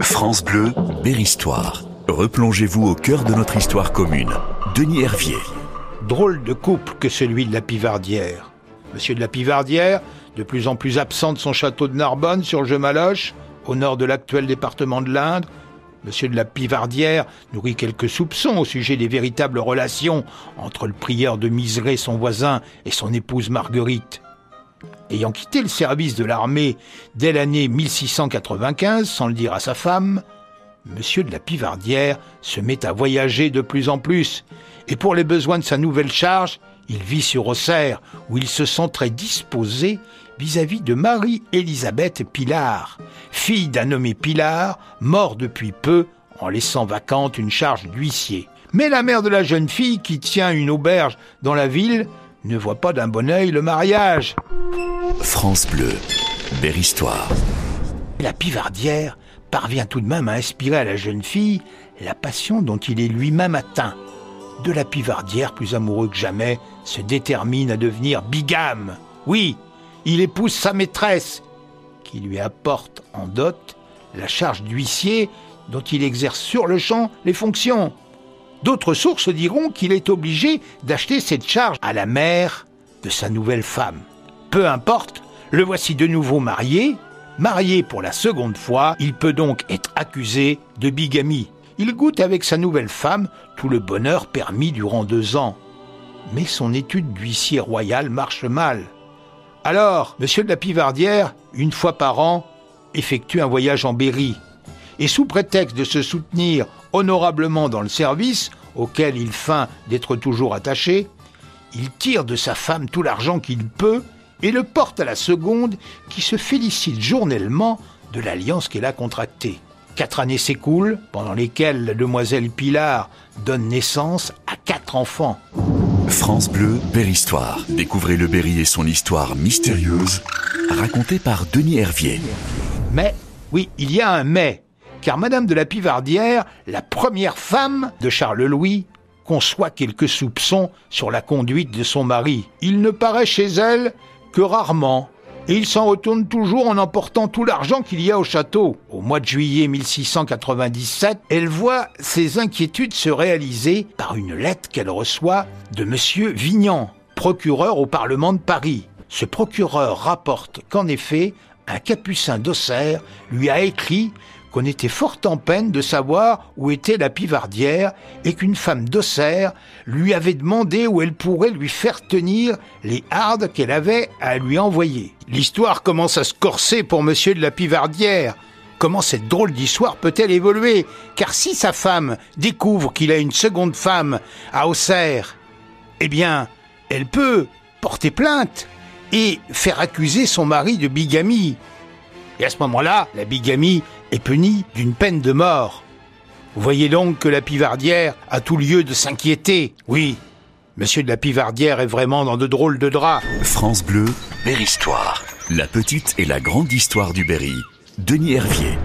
France Bleu, Berry-Histoire. Replongez-vous au cœur de notre histoire commune. Denis Hervier. Drôle de couple que celui de la Pivardière. Monsieur de la Pivardière, de plus en plus absent de son château de Narbonne sur le Gemaloche, au nord de l'actuel département de l'Indre, Monsieur de la Pivardière nourrit quelques soupçons au sujet des véritables relations entre le prieur de Miseré, son voisin, et son épouse Marguerite. Ayant quitté le service de l'armée dès l'année 1695, sans le dire à sa femme, Monsieur de la Pivardière se met à voyager de plus en plus, et pour les besoins de sa nouvelle charge, il vit sur Auxerre, où il se sent très disposé vis-à-vis de Marie-Élisabeth Pilar, fille d'un nommé Pilar, mort depuis peu en laissant vacante une charge d'huissier. Mais la mère de la jeune fille, qui tient une auberge dans la ville, ne voit pas d'un bon œil le mariage. France Bleu, Berry-Histoire. La pivardière parvient tout de même à inspirer à la jeune fille la passion dont il est lui-même atteint. De la pivardière, plus amoureux que jamais, se détermine à devenir bigame. Oui, il épouse sa maîtresse, qui lui apporte en dot la charge d'huissier dont il exerce sur le champ les fonctions. D'autres sources diront qu'il est obligé d'acheter cette charge à la mère de sa nouvelle femme. Peu importe, le voici de nouveau marié. Marié pour la seconde fois, il peut donc être accusé de bigamie. Il goûte avec sa nouvelle femme tout le bonheur permis durant deux ans. Mais son étude d'huissier royal marche mal. Alors, monsieur de la Pivardière, une fois par an, effectue un voyage en Berry. Et sous prétexte de se soutenir honorablement dans le service, auquel il feint d'être toujours attaché, il tire de sa femme tout l'argent qu'il peut et le porte à la seconde qui se félicite journellement de l'alliance qu'elle a contractée. Quatre années s'écoulent, pendant lesquelles la demoiselle Pilar donne naissance à quatre enfants. France Bleu, Berry-Histoire. Découvrez le Berry et son histoire mystérieuse, racontée par Denis Hervier. Mais, oui, il y a un mais, car Madame de la Pivardière, la première femme de Charles-Louis, conçoit quelques soupçons sur la conduite de son mari. Il ne paraît chez elle que rarement, et il s'en retourne toujours en emportant tout l'argent qu'il y a au château. Au mois de juillet 1697, elle voit ses inquiétudes se réaliser par une lettre qu'elle reçoit de monsieur Vignan, procureur au Parlement de Paris. Ce procureur rapporte qu'en effet, un capucin d'Auxerre lui a écrit qu'on était fort en peine de savoir où était la pivardière et qu'une femme d'Auxerre lui avait demandé où elle pourrait lui faire tenir les hardes qu'elle avait à lui envoyer. L'histoire commence à se corser pour monsieur de la pivardière. Comment cette drôle d'histoire peut-elle évoluer? Car si sa femme découvre qu'il a une seconde femme à Auxerre, eh bien, elle peut porter plainte et faire accuser son mari de bigamie. Et à ce moment-là, la bigamie est punie d'une peine de mort. Vous voyez donc que la pivardière a tout lieu de s'inquiéter. Oui, monsieur de la pivardière est vraiment dans de drôles de draps. France Bleu, Berry-Histoire. La petite et la grande histoire du Berry. Denis Hervier.